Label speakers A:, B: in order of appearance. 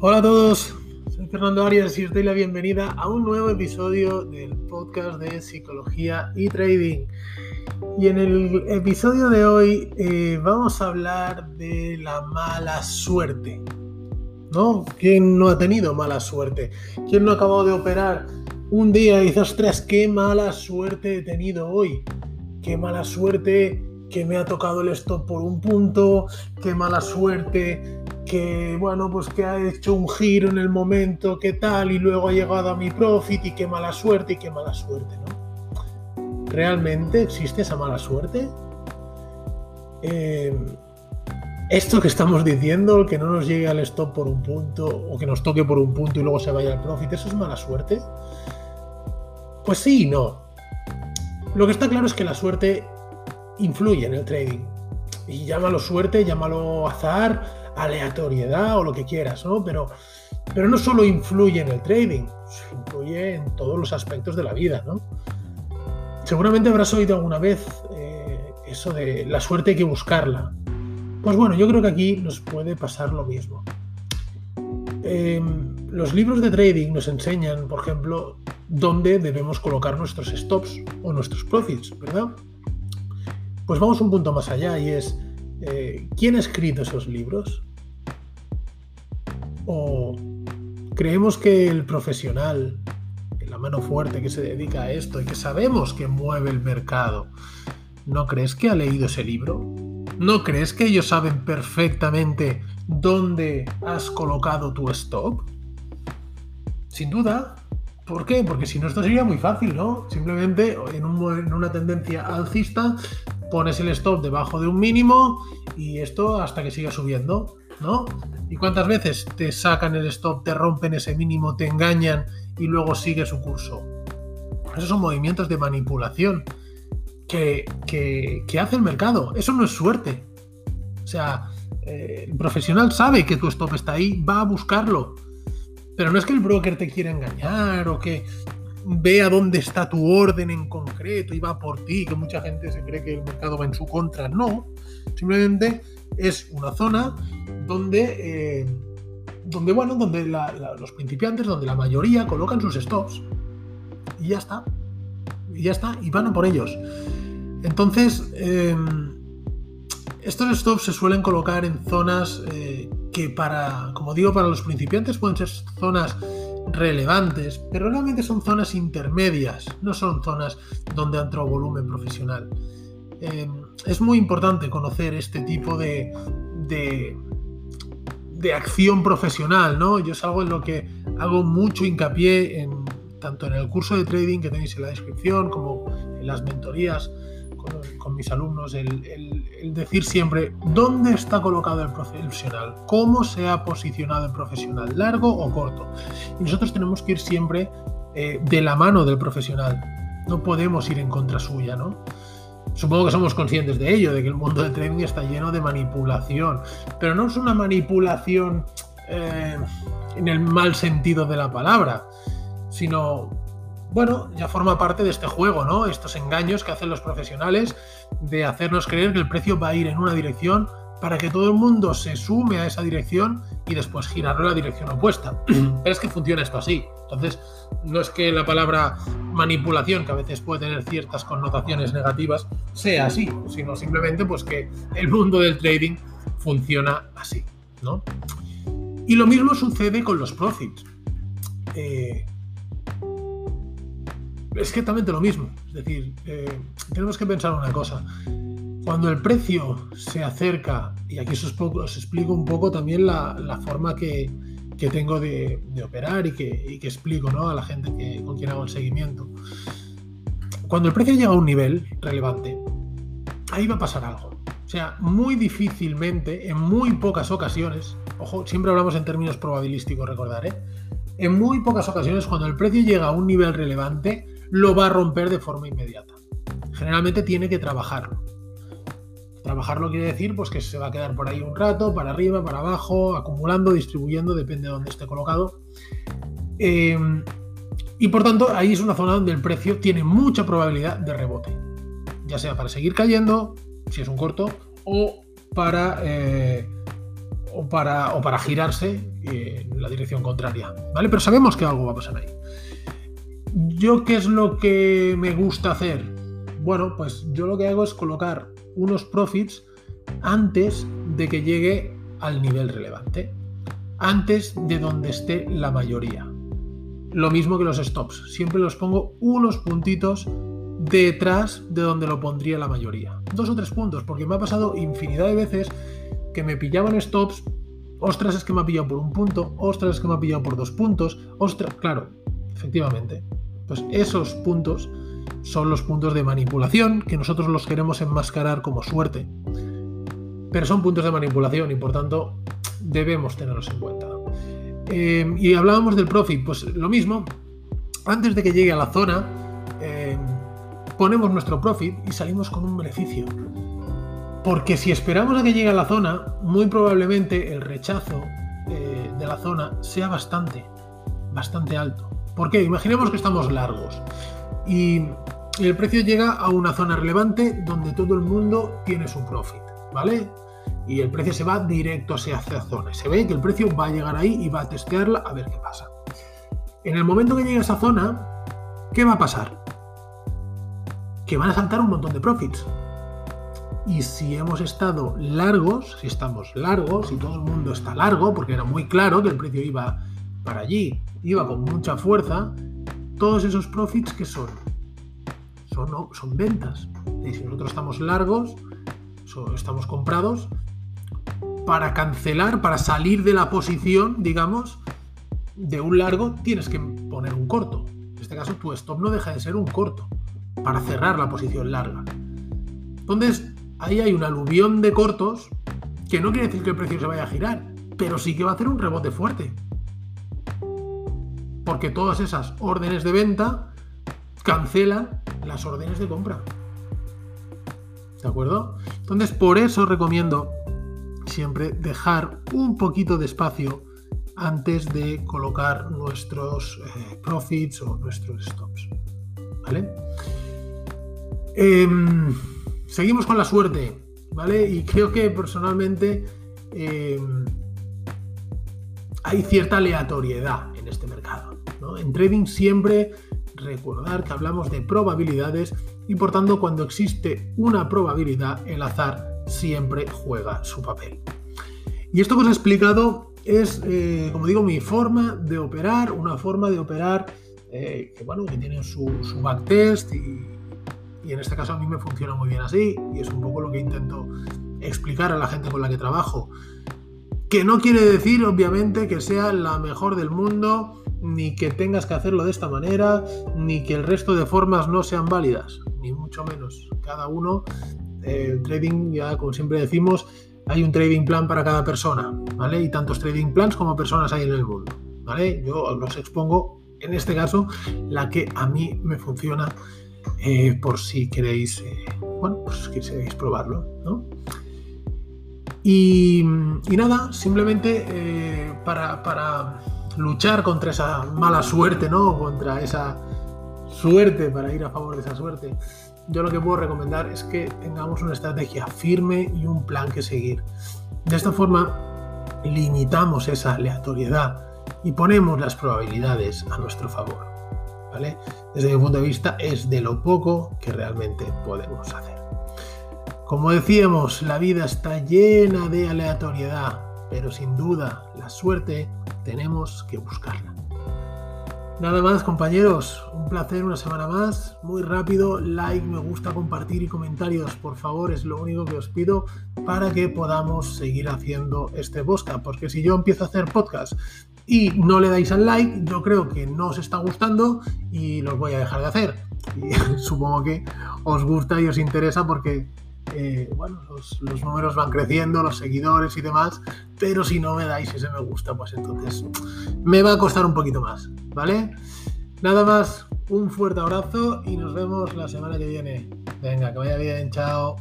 A: Hola a todos, soy Fernando Arias y os doy la bienvenida a un nuevo episodio del podcast de psicología y trading. Y en el episodio de hoy eh, vamos a hablar de la mala suerte. ¿No? ¿Quién no ha tenido mala suerte? ¿Quién no ha acabado de operar un día y dice, ostras, qué mala suerte he tenido hoy? Qué mala suerte que me ha tocado el stop por un punto, qué mala suerte que bueno, pues que ha hecho un giro en el momento, qué tal, y luego ha llegado a mi profit y qué mala suerte y qué mala suerte, ¿no? ¿Realmente existe esa mala suerte? Eh, esto que estamos diciendo, que no nos llegue al stop por un punto o que nos toque por un punto y luego se vaya al profit, ¿eso es mala suerte? Pues sí y no. Lo que está claro es que la suerte influye en el trading. Y llámalo suerte, llámalo azar, aleatoriedad o lo que quieras, ¿no? Pero, pero no solo influye en el trading, influye en todos los aspectos de la vida, ¿no? Seguramente habrás oído alguna vez eh, eso de la suerte hay que buscarla. Pues bueno, yo creo que aquí nos puede pasar lo mismo. Em, los libros de trading nos enseñan, por ejemplo, dónde debemos colocar nuestros stops o nuestros profits, ¿verdad? Pues vamos un punto más allá y es, eh, ¿quién ha escrito esos libros? ¿O creemos que el profesional, la mano fuerte que se dedica a esto y que sabemos que mueve el mercado, ¿no crees que ha leído ese libro? ¿No crees que ellos saben perfectamente dónde has colocado tu stop? Sin duda. ¿Por qué? Porque si no esto sería muy fácil, ¿no? Simplemente en, una tendencia alcista pones el stop debajo de un mínimo y esto hasta que siga subiendo, ¿no? ¿Y cuántas veces te sacan el stop, te rompen ese mínimo, te engañan y luego sigue su curso? Esos son movimientos de manipulación que, hace el mercado. Eso no es suerte. O sea, eh, el profesional sabe que tu stop está ahí, va a buscarlo. Pero no es que el broker te quiera engañar o que vea dónde está tu orden en concreto y va por ti, que mucha gente se cree que el mercado va en su contra. No, simplemente es una zona donde, eh, donde bueno, donde los principiantes, donde la mayoría colocan sus stops. Y ya está. Y ya está, y van a por ellos. Entonces, em, estos stops se suelen colocar en zonas eh, que para, como digo, para los principiantes pueden ser zonas relevantes, pero realmente son zonas intermedias, no son zonas donde entra volumen profesional. Em, es muy importante conocer este tipo de, de, acción profesional, ¿no? Yo es algo en lo que hago mucho hincapié en, tanto en el curso de trading que tenéis en la descripción como en las mentorías con, mis alumnos, decir siempre dónde está colocado el profesional, cómo se ha posicionado el profesional, largo o corto. Y nosotros tenemos que ir siempre eh, de la mano del profesional, no podemos ir en contra suya, ¿no? Supongo que somos conscientes de ello, de que el mundo del trading está lleno de manipulación, pero no es una manipulación eh, en el mal sentido de la palabra, sino bueno, ya forma parte de este juego, ¿no? Estos engaños que hacen los profesionales de hacernos creer que el precio va a ir en una dirección para que todo el mundo se sume a esa dirección y después girarlo en la dirección opuesta. Pero es que funciona esto así. Entonces, no es que la palabra manipulación, que a veces puede tener ciertas connotaciones negativas, sea así, sino simplemente pues que el mundo del trading funciona así, ¿no? Y lo mismo sucede con los profits. Eh, es exactamente lo mismo. Es decir, eh, tenemos que pensar una cosa. Cuando el precio se acerca, y aquí os, explico un poco también la, forma que, tengo de, operar y que, explico a la gente que, con quien hago el seguimiento. Cuando el precio llega a un nivel relevante, ahí va a pasar algo. O sea, muy difícilmente, en muy pocas ocasiones, ojo, siempre hablamos en términos probabilísticos, recordar, ¿eh? En muy pocas ocasiones, cuando el precio llega a un nivel relevante, lo va a romper de forma inmediata. Generalmente tiene que trabajarlo. Trabajarlo quiere decir pues, que se va a quedar por ahí un rato, para arriba, para abajo, acumulando, distribuyendo, depende de dónde esté colocado. Em, y por tanto, ahí es una zona donde el precio tiene mucha probabilidad de rebote. Ya sea para seguir cayendo, si es un corto, o para, eh, o para, o para girarse en la dirección contraria, ¿vale? Pero sabemos que algo va a pasar ahí. ¿Yo qué es lo que me gusta hacer? Bueno, pues yo lo que hago es colocar unos profits antes de que llegue al nivel relevante, antes de donde esté la mayoría. Lo mismo que los stops, siempre los pongo unos puntitos detrás de donde lo pondría la mayoría. Dos o tres puntos, porque me ha pasado infinidad de veces que me pillaban stops, ostras es que me ha pillado por un punto, ostras es que me ha pillado por dos puntos, ostras, claro, efectivamente. Pues esos puntos son los puntos de manipulación que nosotros los queremos enmascarar como suerte. Pero son puntos de manipulación y por tanto debemos tenerlos en cuenta. Eh, y hablábamos del profit, pues lo mismo, antes de que llegue a la zona, eh, ponemos nuestro profit y salimos con un beneficio. Porque si esperamos a que llegue a la zona, muy probablemente el rechazo eh, de la zona sea bastante, bastante alto. ¿Por qué? Imaginemos que estamos largos y el precio llega a una zona relevante donde todo el mundo tiene su profit, ¿vale? Y el precio se va directo hacia esa zona. Se ve que el precio va a llegar ahí y va a testearla a ver qué pasa. En el momento que llegue a esa zona, ¿qué va a pasar? Que van a saltar un montón de profits. Y si hemos estado largos, si estamos largos, y todo el mundo está largo, porque era muy claro que el precio iba para allí, iba con mucha fuerza, todos esos profits que son, son, son ventas. Y si nosotros estamos largos, estamos comprados, para cancelar, para salir de la posición, digamos, de un largo, tienes que poner un corto. En este caso, tu stop no deja de ser un corto, para cerrar la posición larga. Entonces, ahí hay un aluvión de cortos que no quiere decir que el precio se vaya a girar, pero sí que va a hacer un rebote fuerte. Porque todas esas órdenes de venta cancelan las órdenes de compra. ¿De acuerdo? Entonces, por eso recomiendo siempre dejar un poquito de espacio antes de colocar nuestros eh, profits o nuestros stops. ¿Vale? Em, seguimos con la suerte, ¿vale? Y creo que personalmente em, hay cierta aleatoriedad este mercado. En trading siempre recordar que hablamos de probabilidades y por tanto cuando existe una probabilidad el azar siempre juega su papel. Y esto que os he explicado es, eh, como digo, mi forma de operar, una forma de operar eh, que, bueno, que tiene su, su backtest y en este caso a mí me funciona muy bien así y es un poco lo que intento explicar a la gente con la que trabajo. Que no quiere decir, obviamente, que sea la mejor del mundo, ni que tengas que hacerlo de esta manera, ni que el resto de formas no sean válidas, ni mucho menos. Cada uno, eh, trading, ya como siempre decimos, hay un trading plan para cada persona, ¿vale? Y tantos trading plans como personas hay en el mundo, ¿vale? Yo los expongo, en este caso, la que a mí me funciona, eh, por si queréis, eh, bueno, pues si queréis probarlo, ¿no? Y, nada, simplemente eh, para, luchar contra esa mala suerte, ¿no? Contra esa suerte, para ir a favor de esa suerte, yo lo que puedo recomendar es que tengamos una estrategia firme y un plan que seguir. De esta forma, limitamos esa aleatoriedad y ponemos las probabilidades a nuestro favor. ¿vale? Desde mi punto de vista, es de lo poco que realmente podemos hacer. Como decíamos, la vida está llena de aleatoriedad, pero sin duda la suerte tenemos que buscarla. Nada más compañeros, un placer una semana más, muy rápido, like, me gusta, compartir y comentarios, por favor, es lo único que os pido para que podamos seguir haciendo este podcast, porque si yo empiezo a hacer podcast y no le dais al like, yo creo que no os está gustando y los voy a dejar de hacer. Y supongo que os gusta y os interesa porque eh, bueno, los, números van creciendo, los seguidores y demás, pero si no me dais ese me gusta, pues entonces me va a costar un poquito más, ¿vale? Nada más, un fuerte abrazo y nos vemos la semana que viene. Venga, que vaya bien, chao.